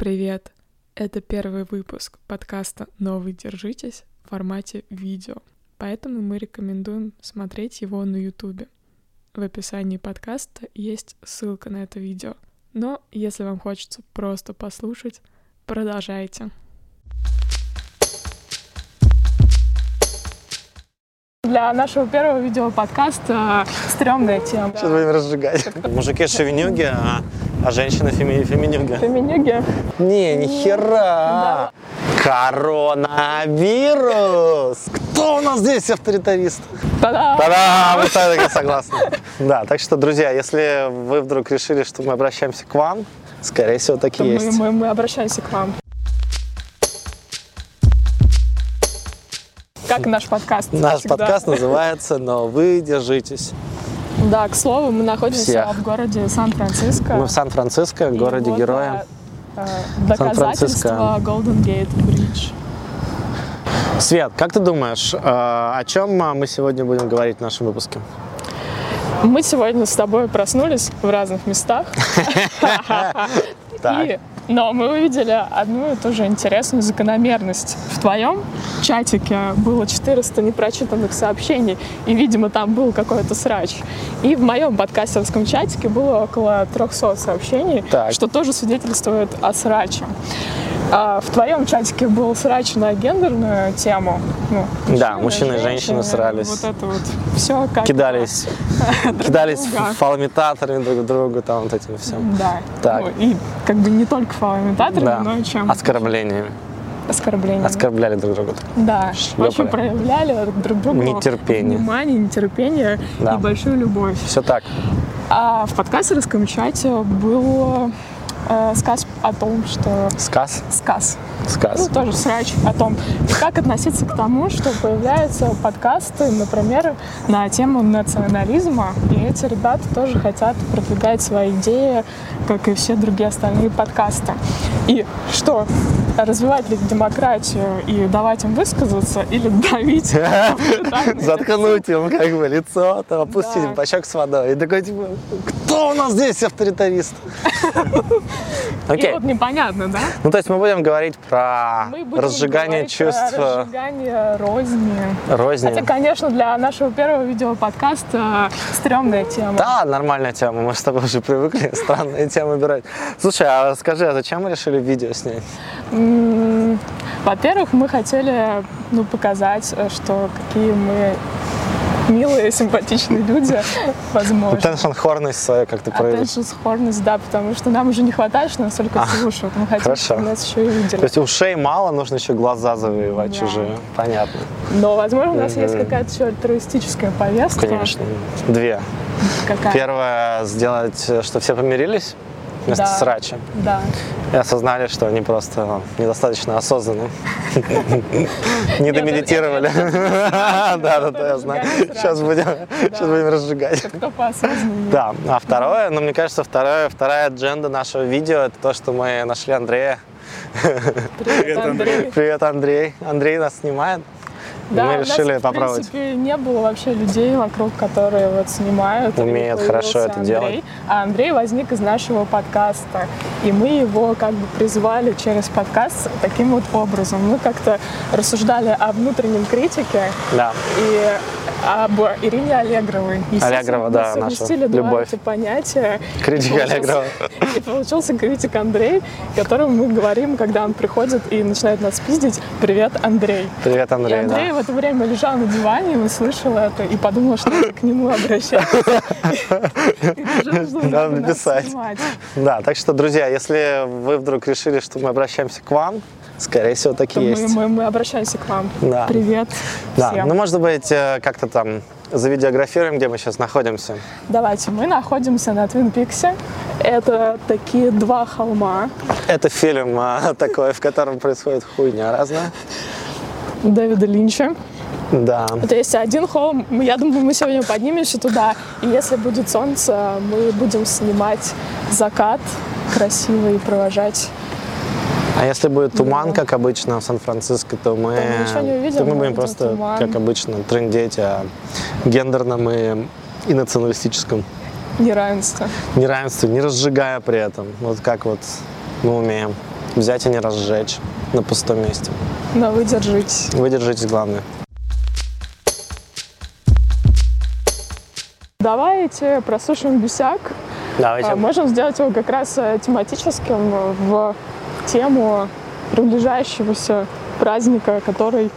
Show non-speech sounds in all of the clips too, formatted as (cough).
Привет! Это первый выпуск подкаста «Новый держитесь» в формате видео, поэтому мы рекомендуем смотреть его на ютубе. В описании подкаста есть ссылка на это видео. Но если вам хочется просто послушать, продолжайте. Для нашего первого видео-подкаста стрёмная тема. Сейчас будем разжигать. Мужики шовинюги, а, а женщины феми, феминюги. Феминюги. Не, ни хера. Коронавирус! Кто у нас здесь авторитарист? Та-да! Та-да! Мы так согласны. Да, так что, друзья, если вы вдруг решили, что мы обращаемся к вам, скорее всего, так и Мы, есть. мы, мы обращаемся к вам. Как наш подкаст. Наш всегда. подкаст называется «Но вы держитесь». Да, к слову, мы находимся Всех. в городе Сан-Франциско. Мы в Сан-Франциско, городе героя. э, э, Доказательства Golden Gate Bridge. Свет, как ты думаешь, э, о чем мы сегодня будем говорить в нашем выпуске? Мы сегодня с тобой проснулись в разных местах. (laughs) И, но мы увидели одну и ту же интересную закономерность. В твоем чатике было 400 непрочитанных сообщений, и, видимо, там был какой-то срач. И в моем подкастерском чатике было около 300 сообщений, Так. что тоже свидетельствует о сраче. А в твоем чатике был срач на гендерную тему. Ну, Да, мужчины и женщины срались. Вот это вот все как Кидались, (laughs) (laughs) кидались друга. фалоимитаторами друг другу, там вот этим всем. Да. Так. Ну, и как бы не только фалоимитаторами, Да, но и чем оскорблениями. оскорблениями. Оскорбляли друг друга. Да, Шлёпали. очень проявляли друг другу Нетерпение. внимание, нетерпение Да. и большую любовь. Все так. А в подкастерском чате был э, сказ о том, что Сказ? сказ, ну, Сказ. тоже срач о том, как относиться к тому, что появляются подкасты, например, на тему национализма, и эти ребята тоже хотят продвигать свои идеи, как и все другие остальные подкасты. И что, (laughs) развивать ли демократию и давать им высказаться, или (laughs) давить? (laughs) Заткнуть им как бы лицо, там, опустить Да. бачок с водой. И такой, типа, кто у нас здесь авторитарист? И Окей. вот непонятно, да? Ну, то есть мы будем говорить про разжигание чувств э, разжигание розни. розни. Хотя, конечно, для нашего первого видеоподкаста стрёмная тема. Да, нормальная тема, мы с тобой уже привыкли странные темы выбирать. Слушай, а скажи, а зачем мы решили видео снять? Во-первых, мы хотели ну, показать, э, что какие мы милые, симпатичные люди, (laughs) возможно. Теншн-хорность свою как-то проявить. Attention scorness, да, потому что нам уже не хватает, что нас только слушают. Мы хотим, хорошо. чтобы нас еще и То видели. есть ушей мало, нужно еще глаза завоевать Да. чужие. Понятно. Но, возможно, у нас Мгм. есть какая-то еще альтруистическая повестка. Конечно. Две. Какая? Первое, сделать, э, что все помирились вместо Да. срача. Да. И осознали, что они просто недостаточно осознаны. Не домедитировали. Да, да, да, я знаю. Сейчас будем сейчас будем разжигать. Да, а второе, ну, мне кажется, второе, вторая адженда нашего видео, это то, что мы нашли Андрея. Привет, Андрей. Привет, Андрей. Андрей нас снимает. Да, мы у нас, решили в попробовать. принципе, не было вообще людей вокруг, которые вот снимают. Умеют хорошо это Андрей. делать. А Андрей возник из нашего подкаста. И мы его как бы призвали через подкаст таким вот образом. Мы как-то рассуждали о внутреннем критике Да. и об Ирине Аллегровой. Аллегрова, да, наша любовь. эти понятия. Получился- Аллегрова. И (laughs) получился критик Андрей, которому мы говорим, когда он приходит и начинает нас пиздить, «Привет, Андрей». Привет, И Андрей. Андрей да. в это время лежал на диване и услышал это, и подумал, что к нему обращаться. (laughs) Надо написать. Да, так что, друзья, если вы вдруг решили, что мы обращаемся к вам, скорее всего, так и есть. мы- мы обращаемся к вам. Да. Привет Да, всем. ну, может быть, э, как-то там завидеографируем, где мы сейчас находимся. Давайте, мы находимся на Твин Пиксе. Это такие два холма. Это фильм а, (laughs) такой, в котором происходит хуйня разная. Дэвида Линча. Да. То есть один холм, я думаю, мы сегодня поднимемся туда, и если будет солнце, мы будем снимать закат красивый и провожать. А если будет туман, Да. как обычно в Сан-Франциско, то мы, То мы ничего не увидим, то мы будем просто, туман. как обычно, трындеть о гендерном и, и националистическом Неравенство. неравенстве, не разжигая при этом. Вот как вот мы умеем. взять и не разжечь на пустом месте. Но вы держитесь. Вы держитесь, главное. Давайте прослушаем бесяк. Давайте. А, Можем сделать его как раз э, тематическим в тему приближающегося праздника, который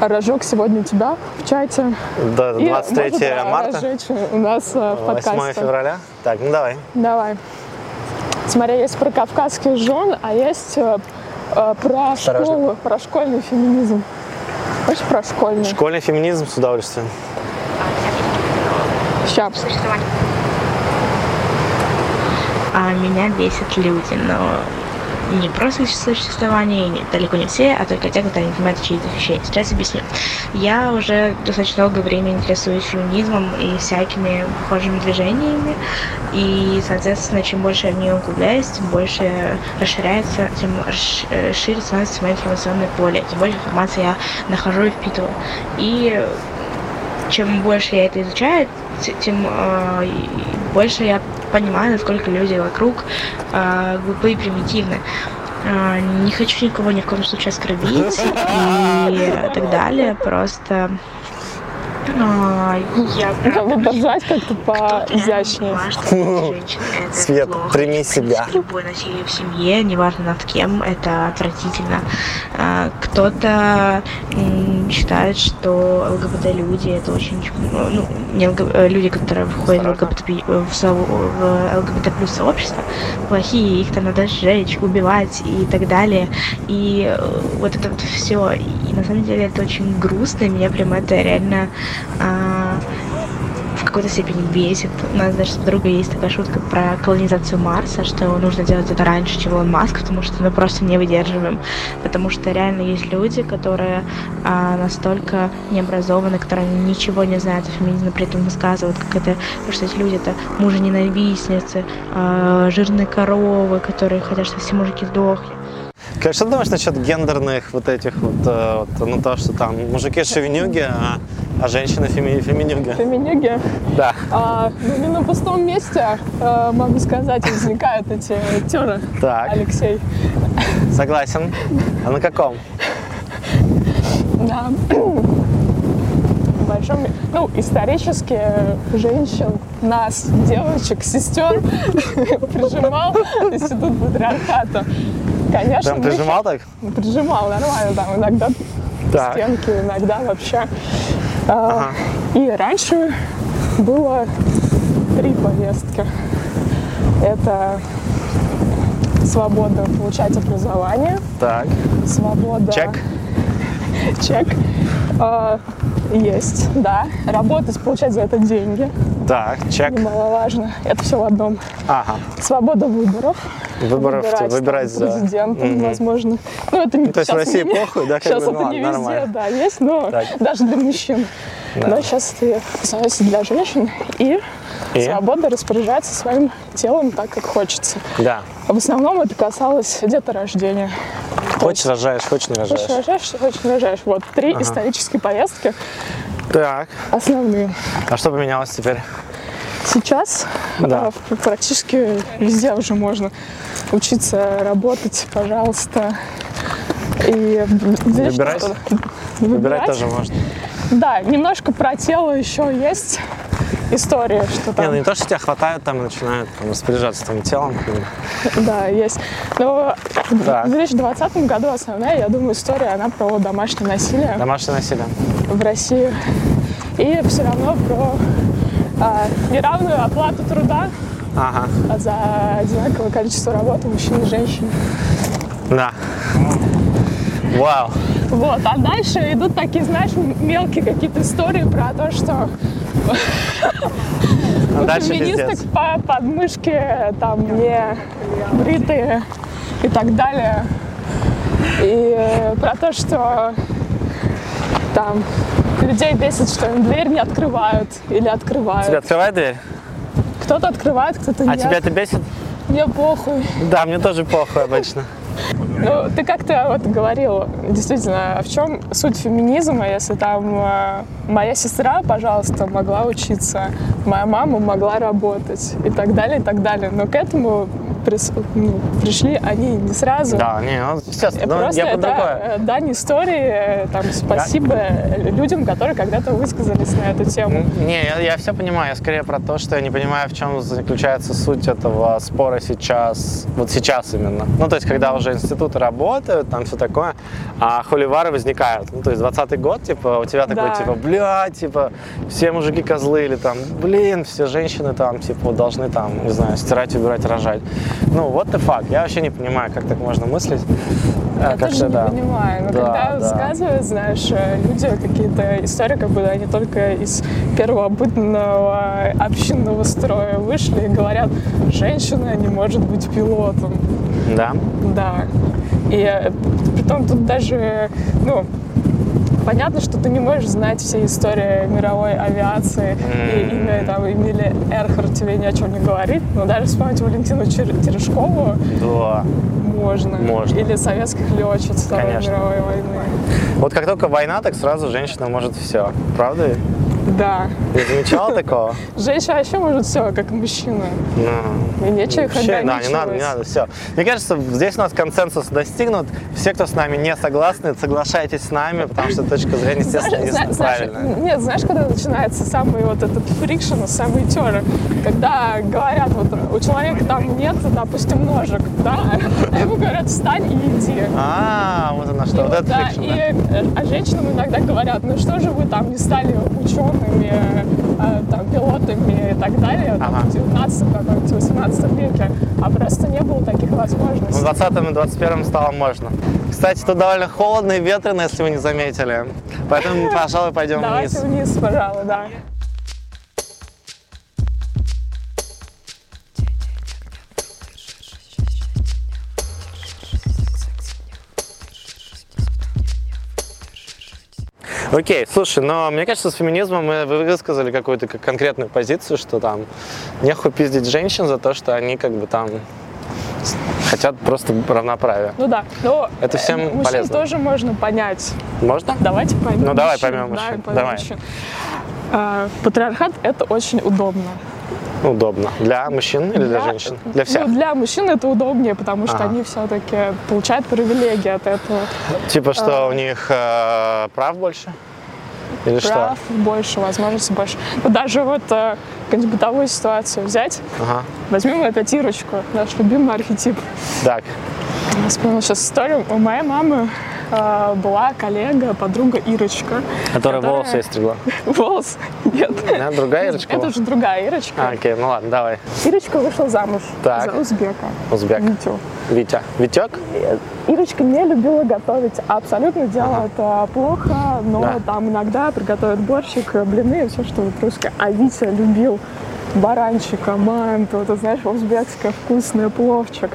разжег сегодня тебя в чате. И 23 может, да, марта, разжечь у нас э, в 8 подкасте. февраля. Так, ну давай. Давай. Смотри, есть про кавказских жен, а есть э, э, про Осторожно. школу, про школьный феминизм. Хочешь про школьный? Школьный феминизм с удовольствием. Сейчас. А меня бесят люди, но не просто существование, не- далеко не все, а только те, кто не понимает очевидных вещей. Сейчас объясню. Я уже достаточно долгое время интересуюсь феминизмом и всякими похожими движениями, и, соответственно, чем больше я в нее углубляюсь, тем больше расширяется, тем э, шире становится мое информационное поле, тем больше информации я нахожу и впитываю. И чем больше я это изучаю, тем э, больше я понимаю, насколько люди вокруг э, глупые и примитивны. Э, не хочу никого ни в коем случае оскорбить и так далее. Просто э, я (laughs) Надо держать как-то (laughs) поизящнее. (laughs) Свет, прими себя. Любое насилие в семье, неважно над кем, это отвратительно. А, Кто-то м, считает, что ЛГБТ-люди это очень, ну, не ЛГ- э, люди, которые входят в ЛГБТ, в, со- в ЛГБТ плюс сообщество, плохие, их там надо сжечь, убивать и так далее. И э, вот это вот все. И на самом деле это очень грустно, и меня прям это реально а, какой-то степени бесит. У нас даже с подругой есть такая шутка про колонизацию Марса, что нужно делать это раньше, чем Илон Маск, потому что мы просто не выдерживаем. Потому что реально есть люди, которые а, настолько необразованы, которые ничего не знают о феминизме, при этом высказывают, как это, потому что эти люди это мужи-ненавистницы, а, жирные коровы, которые хотят, чтобы все мужики сдохли. Как, что ты думаешь насчет гендерных вот этих вот, э, вот, ну то, что там мужики шовинюги, а, а женщины феми, феминюги? Феминюги. Да. А, ну, не на пустом месте, э, могу сказать, возникают эти теры, Так, Алексей. согласен. А на каком? Да. В большом, ну, исторически женщин, нас, девочек, сестер (laughs) прижимал (laughs) институт патриархата. Конечно, Прям прижимал так? Прижимал, нормально, там иногда Так. стенки, иногда вообще. А, И раньше было три повестки. Это свобода получать образование, Так. свобода... Чек. (laughs) Чек. А, есть, да. Работать, получать за это деньги. Так, чек. Немаловажно. Это все в одном. Ага. Свобода выборов. Выборов, Выбирать, там, выбирать за... президента, Мгм. возможно. Ну, это не то есть в России не- похуй, да, как Сейчас бы, ну это ладно, не везде, нормально. да, есть, но Так. даже для мужчин. Да. Но сейчас это становится для женщин. И, И? свобода распоряжаться своим телом так, как хочется. Да. В основном это касалось деторождения. Хочешь рожаешь, хочешь не Хочешь рожаешь. рожаешь, хочешь не рожаешь. Вот три исторические повестки Так. основные. А что поменялось теперь? Сейчас Да. а, практически везде уже можно учиться работать, пожалуйста. И Выбирать? что- Выбирать тоже можно. Да, немножко про тело еще есть история, что Не, там. ну не то, что тебя хватает там и начинают там, распоряжаться твоим телом. Да, есть. Но Так. в 2020 году основная, я думаю, история, она про домашнее насилие Домашнее насилие. в России. И все равно про а, неравную оплату труда Ага. а за одинаковое количество работы мужчин и женщин. Да. Вау. Вот, а дальше идут такие, знаешь, мелкие какие-то истории про то, что А дальше феминисток по подмышке там не бритые и так далее. И э, про то, что там людей бесит, что им дверь не открывают или открывают. Тебе открывает дверь? Кто-то открывает, кто-то А нет. тебя это бесит? Мне похуй. Да, мне тоже похуй обычно. Ну, ты как-то вот говорил, действительно, а в чем суть феминизма, если там э, моя сестра, пожалуйста, могла учиться, моя мама могла работать и так далее, и так далее. Но к этому прис- ну, пришли они не сразу. Да, не, ну, естественно, ну, Просто я это другое. э, дань истории, э, там, спасибо людям, которые когда-то высказались на эту тему. Не, я, я все понимаю. Я скорее про то, что я не понимаю, в чем заключается суть этого спора сейчас. Вот сейчас именно. Ну, то есть, когда уже институты работают, там все такое, а холивары возникают. Ну, то есть, 20 год, типа, у тебя такой, Да. типа, блядь, типа, все мужики козлы, или там, блин, все женщины там, типа, должны там, не знаю, стирать, убирать, рожать. Ну, вот the fuck. Я вообще не понимаю, как так можно мыслить. Э, Я как тоже не да. понимаю, но Да, когда да. рассказывают, знаешь, э, люди какие-то истории, как будто они только из первобытного общинного строя вышли и говорят, женщина не может быть пилотом. Да? Да. И э, притом тут даже, ну, понятно, что ты не можешь знать все истории мировой авиации, и имя там Эмили Эрхард тебе ни о чем не говорит, но даже вспомнить Валентину Чер- Терешкову Да. можно. Можно. Или советских летчиц Второй Конечно. мировой войны. Вот как только война, так сразу женщина может все. Правда? Да. Не замечала такого? (laughs) Женщина вообще может все, как мужчина. Ну, И нечего их Вообще, да, не надо, не надо, все. Мне кажется, здесь у нас консенсус достигнут. Все, кто с нами не согласны, соглашайтесь с нами, потому что точка зрения, естественно, Знаешь, правильная. Нет, знаешь, когда начинается самый вот этот friction, самый террор, когда говорят, вот у человека там нет, допустим, ножек, да, а (laughs) ему говорят, встань и иди. А, вот она что, вот вот, это да, friction, и, да. э, а женщинам иногда говорят, ну что же вы там не стали учеными, э, там, пилотами и так далее, там, Ага. в 19 каком-то 18 веке, а просто не было таких В возможностей. 20 и 21 стало можно. Кстати, тут довольно холодно и ветрено, если вы не заметили. Поэтому, пожалуй, пойдем Давайте вниз. вниз, пожалуй, да. Окей, слушай, но мне кажется, с феминизмом мы вы высказали какую-то конкретную позицию, что там нехуй пиздить женщин за то, что они как бы там хотят просто равноправия. Ну да, но Это всем э, мужчин полезно. тоже можно понять. Давайте Давайте поймем Ну, давай мужчин, поймем мужчин, поймем давай. мужчин. А, Патриархат – это очень удобно. Удобно. Для мужчин или для, женщин? Для всех. Ну, для мужчин это удобнее, потому что Ага. они все-таки получают привилегии от этого. Типа, что а. у них э, прав больше? Или Прав больше, возможностей больше. Но даже вот э, какую-нибудь бытовую ситуацию взять, что? Ага. возьмем опять Ирочку, наш любимый архетип. Так. Я вспомнила сейчас историю. У моей мамы была коллега, подруга Ирочка. Которая Которая- волосы ей стригла. (laughs) Волос? Нет. Да, другая Ирочка? Это уже другая Ирочка. А, окей, ну ладно, давай. Ирочка вышла замуж Так. за узбека. Узбек. Витю. Витя. Витек? Ирочка не любила готовить, абсолютно делает э, плохо, но Да. там иногда приготовит борщик, э, блины, все что вот русское. А Витя любил баранчика, манту, вот, знаешь, узбекское вкусное пловчик.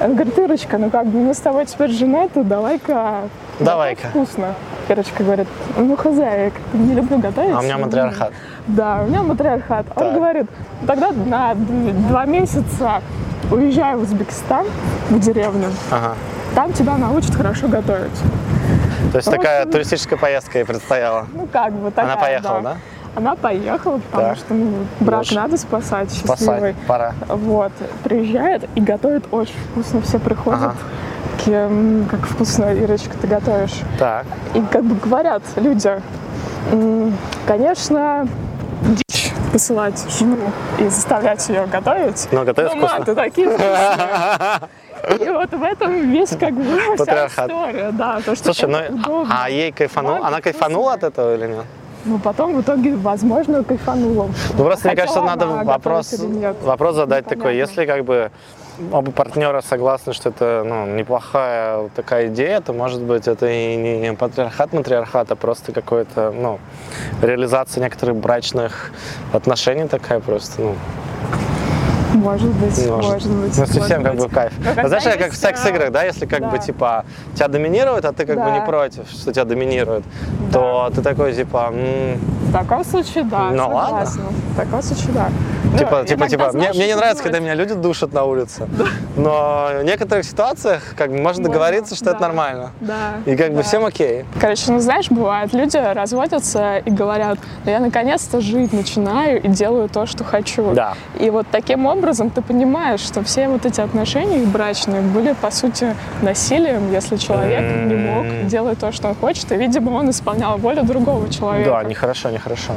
Он говорит, Ирочка, ну как бы мы с тобой теперь женаты, давай-ка Давай-ка. вкусно. Ирочка говорит, ну хозяек, не люблю готовить. А у меня матриархат. Да, у меня матриархат. Он Так. говорит, «Ну, тогда на два месяца уезжай в Узбекистан, в деревню. Ага. Там тебя научат хорошо готовить. То есть Ну, такая туристическая поездка ей предстояла. Ну, как бы такая, Она поехала, да? Она поехала, потому Так. что ну, брак Муж. надо спасать, Спасать. счастливый. Пора. Вот, приезжает и готовит очень вкусно. Все приходят, Ага. такие, «М, как вкусно, Ирочка, ты готовишь. Так. И как бы говорят люди, «М, конечно, дичь посылать жену и заставлять ее готовить. Но готовит Но вкусно. манты такие (laughs) вкусные. И вот в этом весь как бы вся история. Да, то, что Слушай, ну удобно. а ей кайфанула? Манты Она кайфанула от этого или нет? Ну, потом в итоге, возможно, кайфанула. Ну просто мне кажется, надо вопрос, вопрос задать такой, Непонятно. если как бы оба партнера согласны, что это ну, неплохая такая идея, то может быть это и не патриархат, матриархат, а просто какой-то, ну, реализация некоторых брачных отношений такая просто, ну, Может быть, может, может быть. ну, совсем как бы быть. кайф. Но когда Ну, знаешь, как в секс-играх, да, если как бы да. типа тебя доминируют, а ты как бы Да. не против, что тебя доминируют, то ты такой типа, «М, В таком случае, да, Ну, ладно. В таком случае, да. Типа, Ну, типа, типа, мне, знаешь, мне не что нравится, когда меня люди душат на улице. Но в некоторых ситуациях как бы можно Можно, договориться, что это да. нормально. Да. И как бы да. всем окей. Короче, ну знаешь, бывает, люди разводятся и говорят, ну я наконец-то жить начинаю и делаю то, что хочу. Да. И вот таким образом ты понимаешь, что все вот эти отношения их брачные были, по сути, насилием, если человек не мог делать то, что он хочет, и, видимо, он исполнял волю другого человека. Да, нехорошо, нехорошо.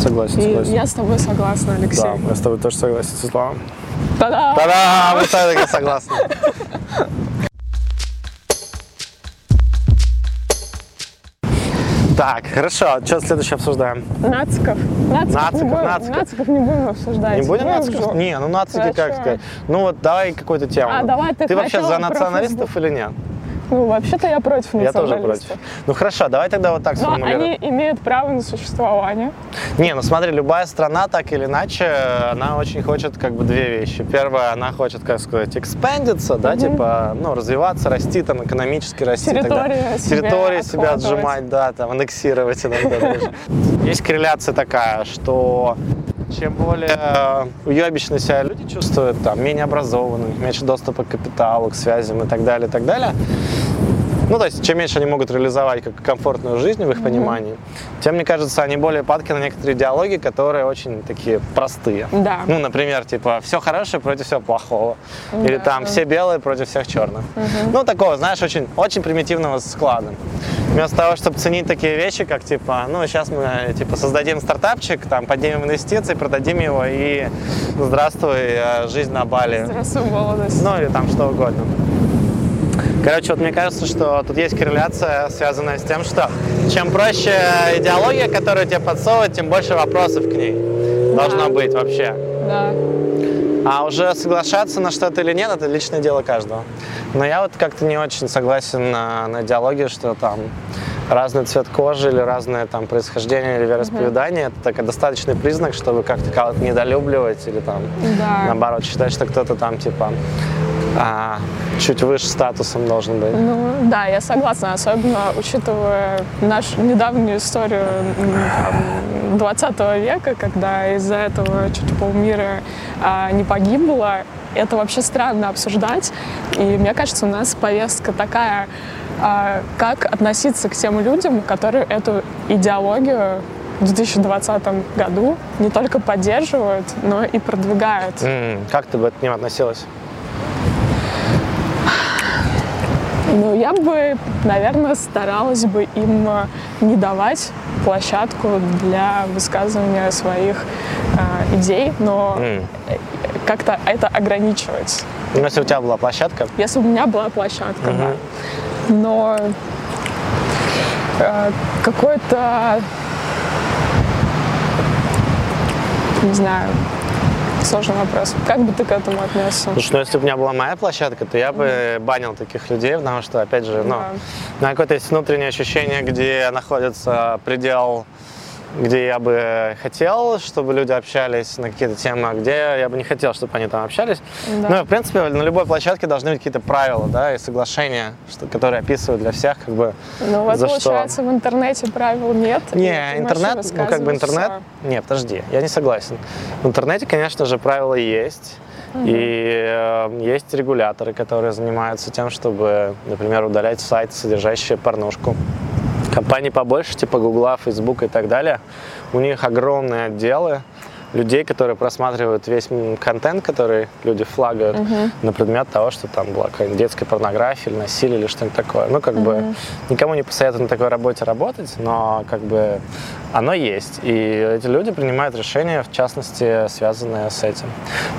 Согласен, И согласен. я с тобой согласна, Алексей. Да, я с тобой тоже согласен, Светлана. Та-да! Та-да! Мы с тобой согласны. Так, хорошо. Что следующее обсуждаем? Нациков. Нациков, Нациков, не будем, нациков. нациков не будем обсуждать. Не будем Ну, нациков? жо- Не, ну нацики как Хорошо. сказать. Ну вот давай какую-то тему. А, давай, ты Ты вообще за националистов или нет? Ну, вообще-то я против Я тоже против. Ну хорошо, давай тогда вот так Но сформулируем. они имеют право на существование. Не, ну смотри, любая страна так или иначе, она очень хочет как бы две вещи. Первое, она хочет, как сказать, экспандиться, да, типа, ну, развиваться, расти, там, экономически расти. Территорию себе Территории себя отжимать, да, там, аннексировать иногда даже. Есть корреляция такая, что чем более э, уебищно себя люди чувствуют, там, менее образованные, меньше доступа к капиталу, к связям и так далее, и так далее, ну, то есть, чем меньше они могут реализовать как комфортную жизнь в их понимании, тем, мне кажется, они более падки на некоторые идеологии, которые очень такие простые. Да. Ну, например, типа, все хорошее против всего плохого. Или Да. там, все белые против всех черных. Ну, такого, знаешь, очень, очень примитивного склада. Вместо того, чтобы ценить такие вещи, как, типа, ну, сейчас мы, типа, создадим стартапчик, там, поднимем инвестиции, продадим его и здравствуй, э, жизнь на Бали. Здравствуй, молодость. Ну, или там что угодно. Короче, вот мне кажется, что тут есть корреляция, связанная с тем, что чем проще идеология, которую тебе подсовывают, тем больше вопросов к ней должно быть вообще. Да. А уже соглашаться на что-то или нет, это личное дело каждого. Но я вот как-то не очень согласен на, на идеологию, что там разный цвет кожи или разное там происхождение или вероисповедание, это такой достаточный признак, чтобы как-то кого-то недолюбливать или там Да. наоборот считать, что кто-то там типа а, чуть выше статусом должен быть. Ну, да, я согласна, особенно учитывая нашу недавнюю историю м, там, 20 века, когда из-за этого чуть полмира а, не погибло. Это вообще странно обсуждать. И мне кажется, у нас повестка такая, а, как относиться к тем людям, которые эту идеологию в 2020 году не только поддерживают, но и продвигают. М, Как ты бы к ним относилась? Ну, я бы, наверное, старалась бы им э, не давать площадку для высказывания своих э, идей, но э, как-то это ограничивать. Ну, если у тебя была площадка, Если бы у меня была площадка, да. Но э, какой-то, не знаю, сложный вопрос. Как бы ты к этому отнесся? Слушай, ну если бы у меня была моя площадка, то я бы банил таких людей, потому что, опять же, ну, Да. на какое-то есть внутреннее ощущение, где находится предел, где я бы хотел, чтобы люди общались на какие-то темы, а где я бы не хотел, чтобы они там общались. Да. Ну, в принципе, на любой площадке должны быть какие-то правила, да, и соглашения, что, которые описывают для всех, как бы, Ну вот за что. получается в интернете правил нет. Не, интернет, ну как бы интернет, высказываться. не, подожди, я не согласен. В интернете, конечно же, правила есть. И э, есть регуляторы, которые занимаются тем, чтобы, например, удалять сайты, содержащие порнушку. Компании побольше, типа Гугла, Фейсбука и так далее, у них огромные отделы людей, которые просматривают весь контент, который люди флагают на предмет того, что там была какая-нибудь детская порнография или насилие или что-нибудь такое. Ну, как бы никому не посоветую на такой работе работать, но как бы оно есть. И эти люди принимают решения, в частности, связанные с этим.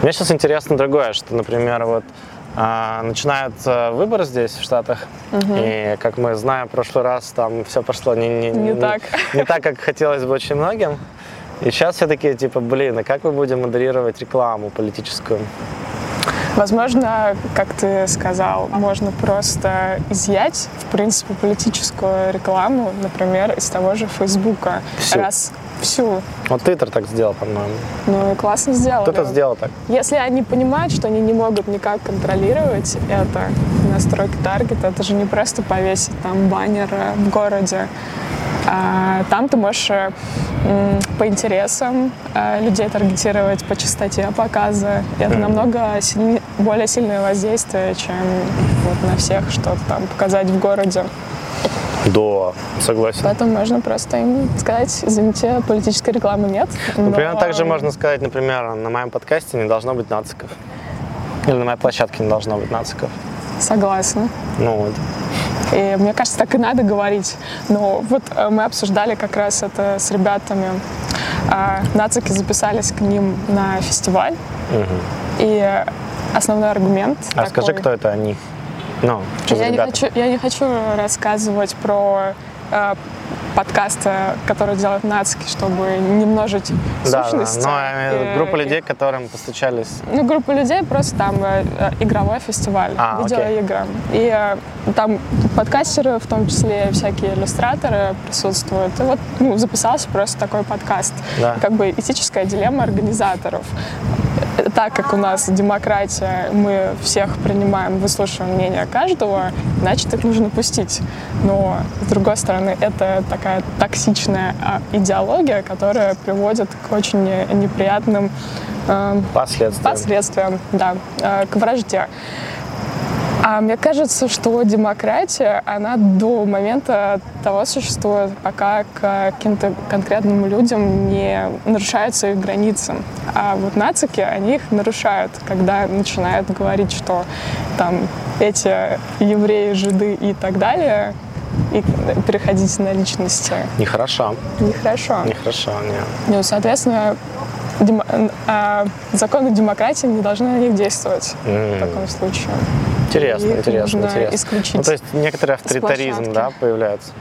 Мне сейчас интересно другое, что, например, вот а, начинаются выборы здесь, в Штатах, и, как мы знаем, в прошлый раз там все пошло не, не, Не так. не так, как хотелось бы очень многим. И сейчас все такие, типа, блин, а как мы будем модерировать рекламу политическую? Возможно, как ты сказал, можно просто изъять, в принципе, политическую рекламу, например, из того же Фейсбука. Раз всю. Вот Твиттер так сделал, по-моему. Ну и классно сделали. Кто-то сделал так. Если они понимают, что они не могут никак контролировать это, настройки таргета, это же не просто повесить там баннер э, в городе, А, там ты можешь э, м, по интересам э, людей таргетировать, по частоте показа. И это намного сильни- более сильное воздействие, чем вот на всех что-то там показать в городе. Да, согласен. Поэтому можно просто им сказать, извините, политической рекламы нет. Ну, но- примерно так же можно сказать, например, на моем подкасте не должно быть нациков. Или на моей площадке не должно быть нациков. Согласна. Ну вот. И мне кажется, так и надо говорить. Но вот э, мы обсуждали как раз это с ребятами. А, Нацики записались к ним на фестиваль. И э, основной аргумент А такой- скажи, кто это они? Ну, что за я не, ребята? хочу, я не хочу рассказывать про э, подкасты, которые делают нацики, чтобы не множить Да, да, сущности. но я имею в виду И- группа и- людей, которым постучались. Ну, группа людей, просто там э, э, игровой фестиваль, А, окей. видеоигры. И э, там подкастеры, в том числе всякие иллюстраторы присутствуют. И вот ну, записался просто такой подкаст. Да. Как бы этическая дилемма организаторов. Э, (laughs) Так как у нас демократия, мы всех принимаем, выслушиваем мнение каждого, значит, их нужно пустить. Но, с другой стороны, это такая токсичная а, идеология, которая приводит к очень неприятным эм, Последствия. последствиям, да, э, к вражде. А мне кажется, что демократия, она до момента того существует, пока к каким-то конкретным людям не нарушаются их границы. А вот нацики, они их нарушают, когда начинают говорить, что там эти евреи, жиды и так далее, и переходить на личности Нехорошо. нехорошо. Нехорошо, нет. Ну, соответственно, демо- а, законы демократии не должны на них действовать в М. таком случае. Интересно, Их интересно, нужно интересно. исключить Ну, то есть некоторый авторитаризм, да, появляется.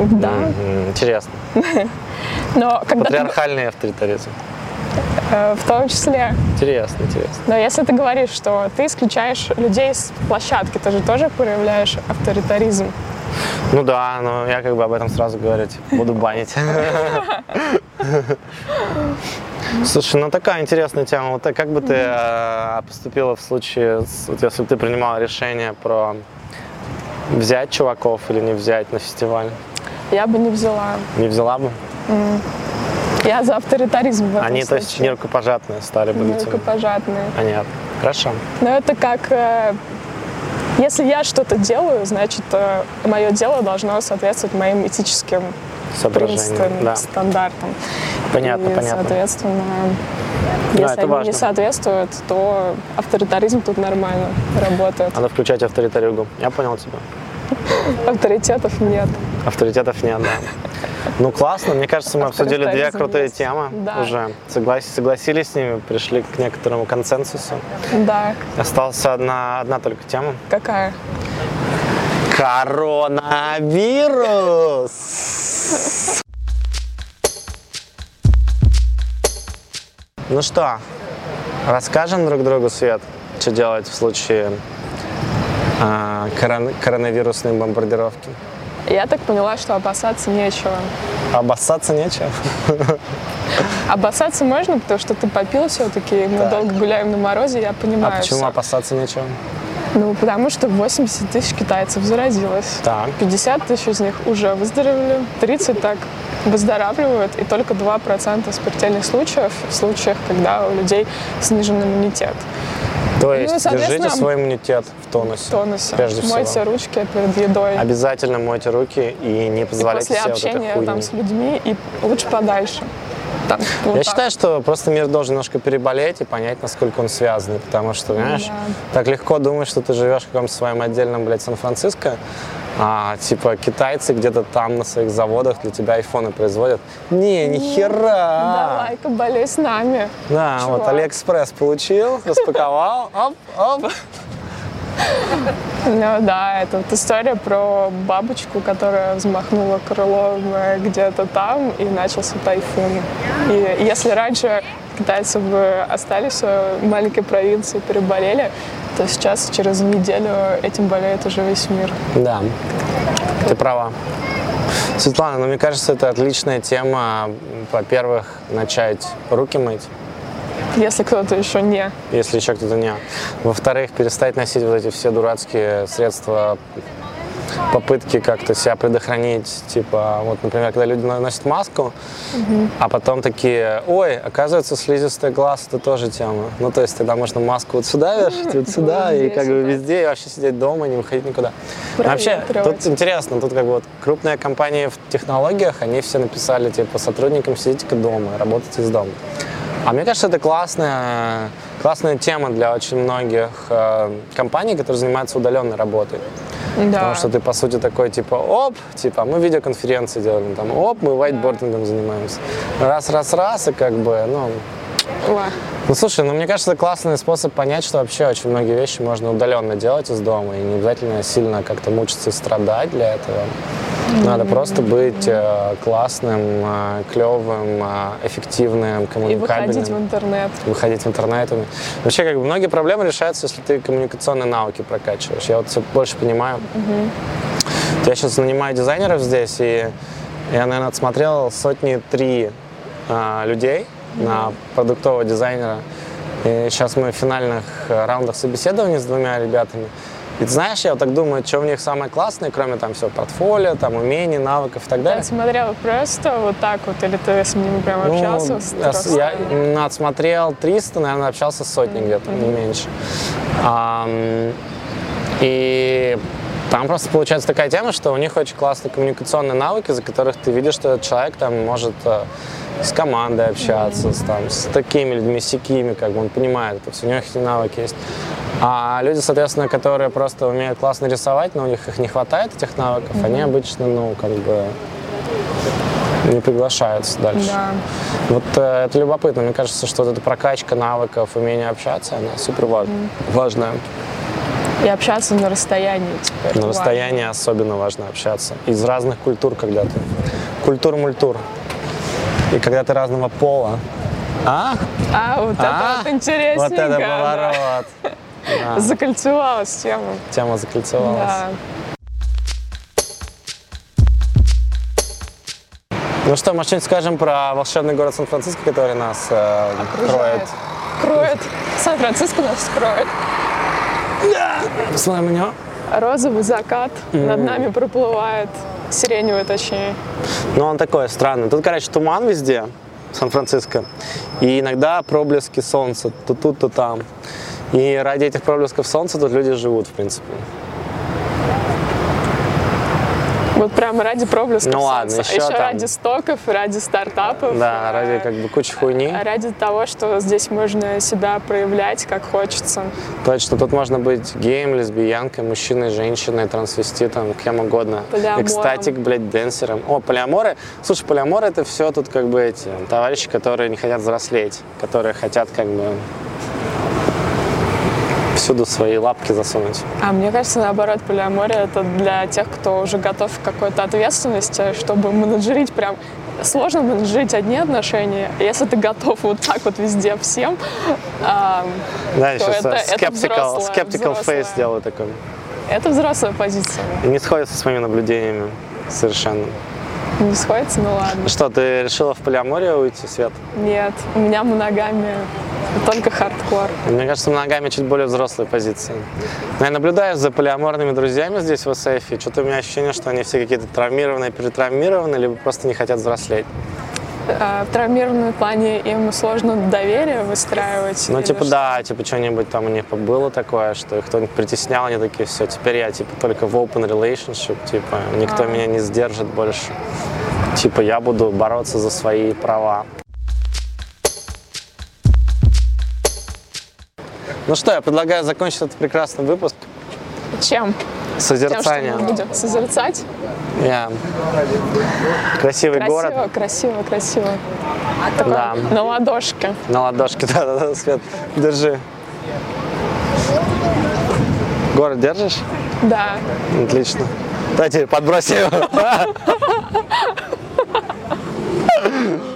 Да. М, Интересно. (laughs) Но когда ты, Патриархальный авторитаризм. э, в том числе, Интересно, интересно. но если ты говоришь, что ты исключаешь людей с площадки, ты же тоже проявляешь авторитаризм. Ну да, но я как бы об этом сразу говорить буду банить. (laughs) (laughs) Слушай, ну такая интересная тема. Вот как бы ты э, поступила в случае, вот если бы ты принимала решение про взять чуваков или не взять на фестиваль? Я бы не взяла. Не взяла бы? Я за авторитаризм в этом Они, то есть, случае. не рукопожатные стали бы Не рукопожатные. Понятно. Хорошо. Но это как... э, если я что-то делаю, значит, мое дело должно соответствовать моим этическим принципам, Да. стандартам. Понятно, и, понятно. соответственно, Да, если это они важно. не соответствуют, то авторитаризм тут нормально работает. Надо включать авторитарюгу. Я понял тебя. Авторитетов нет. Авторитетов нет, да. Ну классно, мне кажется, мы обсудили две крутые есть. темы Да. уже. Соглас- согласились с ними, пришли к некоторому консенсусу. Да, Осталась одна, одна только тема. какая? Коронавирус! Ну что, расскажем друг другу, Свет, что делать в случае а, корон- коронавирусной бомбардировки? Я так поняла, что опасаться нечего. Обоссаться нечего. (laughs) Опасаться можно, потому что ты попил все-таки, мы Так. долго гуляем на морозе, я А понимаю. почему всё. опасаться нечего? Ну, потому что 80 тысяч китайцев заразилось. Так. 50 тысяч из них уже выздоровели, 30 так выздоравливают, и только 2% смертельных случаев в случаях, когда у людей снижен иммунитет. То есть держите Ну, соответственно, свой иммунитет в тонусе. В тонусе. Прежде всего. Мойте ручки перед едой. Обязательно мойте руки и не И позволяйте после себе вот общения этой там хуйни. с людьми, и лучше подальше. Там, вот Я так. считаю, что просто мир должен немножко переболеть и понять, насколько он связанный, потому что, понимаешь, Да. так легко думать, что ты живешь в каком-то своем отдельном, блядь, Сан-Франциско, а, типа китайцы где-то там на своих заводах для тебя айфоны производят. Не, ни хера! Давай-ка болей с нами. Да, вот чувак. Алиэкспресс получил, распаковал, оп, оп. Ну да, это вот история про бабочку, которая взмахнула крылом э, где-то там, и начался тайфун. И если раньше китайцы бы остались в маленькой провинции, переболели, то сейчас через неделю этим болеет уже весь мир. Да, ты права. Светлана, ну мне кажется, это отличная тема. Во-первых, начать руки мыть, Если кто-то еще не. если еще кто-то не. Во-вторых, перестать носить вот эти все дурацкие средства попытки как-то себя предохранить. Типа, вот, например, когда люди носят маску, а потом такие, ой, оказывается, слизистый глаз это тоже тема. Ну, то есть тогда можно маску вот сюда вешать, вот сюда, и как бы везде, и вообще сидеть дома, не выходить никуда. Но Вообще, тут интересно, тут как бы вот крупные компании в технологиях, они все написали, типа, сотрудникам сидите дома, работайте из дома. А мне кажется, это классная, классная тема для очень многих э, компаний, которые занимаются удаленной работой. Да. Потому что ты, по сути, такой, типа, оп, типа, мы видеоконференции делаем, там, оп, мы вайтбордингом занимаемся. Раз, раз, раз, и как бы, ну... Ну, слушай, ну, мне кажется, это классный способ понять, что вообще очень многие вещи можно удаленно делать из дома, и не обязательно сильно как-то мучиться и страдать для этого. Надо просто быть э, классным, э, клевым, э, эффективным, коммуникабельным. И выходить в интернет. Выходить в интернет. Вообще, как бы, многие проблемы решаются, если ты коммуникационные навыки прокачиваешь. Я вот все больше понимаю. Угу. Я сейчас нанимаю дизайнеров здесь, и я, наверное, отсмотрел сотни три э, людей угу. на продуктового дизайнера. И сейчас мы в финальных раундах собеседований с двумя ребятами. И ты знаешь, я вот так думаю, что в них самое классное, кроме там всего портфолио, там умений, навыков и так далее. Ты смотрел просто вот так вот, или ты с ними прям ну, общался? Ну, я, я отсмотрел 300, наверное, общался с сотней mm-hmm. где-то, не меньше. А, и там просто получается такая тема, что у них очень классные коммуникационные навыки, за которых ты видишь, что этот человек там может э, с командой общаться, с, там, с такими людьми, с такими, как бы он понимает это все, у них эти навыки есть. А люди, соответственно, которые просто умеют классно рисовать, но у них их не хватает, этих навыков, mm-hmm. они обычно, ну, как бы не приглашаются дальше. Да. Вот э, это любопытно. Мне кажется, что вот эта прокачка навыков, умение общаться, она супер важна. Mm-hmm. важная. И общаться на расстоянии теперь. На расстоянии важно. особенно важно общаться. Из разных культур когда ты. Культур-мультур. И когда ты разного пола. А? А, вот а? это вот интересненько. Вот это поворот. Да. (laughs) Да. Закольцевалась тема. Тема закольцевалась. Да. Ну что, может, что-нибудь скажем про волшебный город Сан-Франциско, который нас э, кроет? Кроет. Сан-Франциско нас кроет. Посмотрим на него. Розовый закат mm. над нами проплывает. Сиреневый, точнее. Ну, он такой странный. Тут, короче, туман везде, Сан-Франциско. И иногда проблески солнца то тут, то там. И ради этих проблесков солнца тут люди живут, в принципе. Вот прямо ради проблесков ну, ладно, солнца. Еще, еще там... ради стоков, ради стартапов. Да, ради как бы кучи хуйни. Ради того, что здесь можно себя проявлять как хочется. Точно, тут можно быть геем, лесбиянкой, мужчиной, женщиной, трансвеститом, кем угодно. Полиамором. Экстатик, блядь, денсером. О, полиаморы. Слушай, полиаморы это все тут как бы эти товарищи, которые не хотят взрослеть, которые хотят как бы всюду свои лапки засунуть. А мне кажется, наоборот, полиамория это для тех, кто уже готов к какой-то ответственности, чтобы менеджерить прям сложно менеджерить одни отношения. Если ты готов вот так вот везде всем, да, то сейчас это, skeptical, это взрослая, skeptical взрослая. face делаю такой. Это взрослая позиция. Не сходится с моими наблюдениями совершенно. Не сходится? Ну ладно. Что, ты решила в полиаморию уйти, Свет? Нет, у меня моногамия, только хардкор. Мне кажется, моногамия чуть более взрослая позиция. Но я наблюдаю за полиаморными друзьями здесь в СФ, что-то у меня ощущение, что они все какие-то травмированные, перетравмированные, либо просто не хотят взрослеть. А, в травмированном плане им сложно доверие выстраивать? Ну, типа, что? да, типа, что-нибудь там у них было такое, что их кто-нибудь притеснял, они такие, все, теперь я, типа, только в open relationship, типа, никто а. меня не сдержит больше. Типа, я буду бороться за свои права. Ну что, я предлагаю закончить этот прекрасный выпуск. Чем? Созерцание. Тем, что мы будем созерцать? Yeah. Красивый красиво, город. Красиво, красиво. Такой да. На ладошке. На ладошке, (laughs) да, да, да, Свет. Держи. Город держишь? Да. Отлично. Давайте подбросим его. (laughs)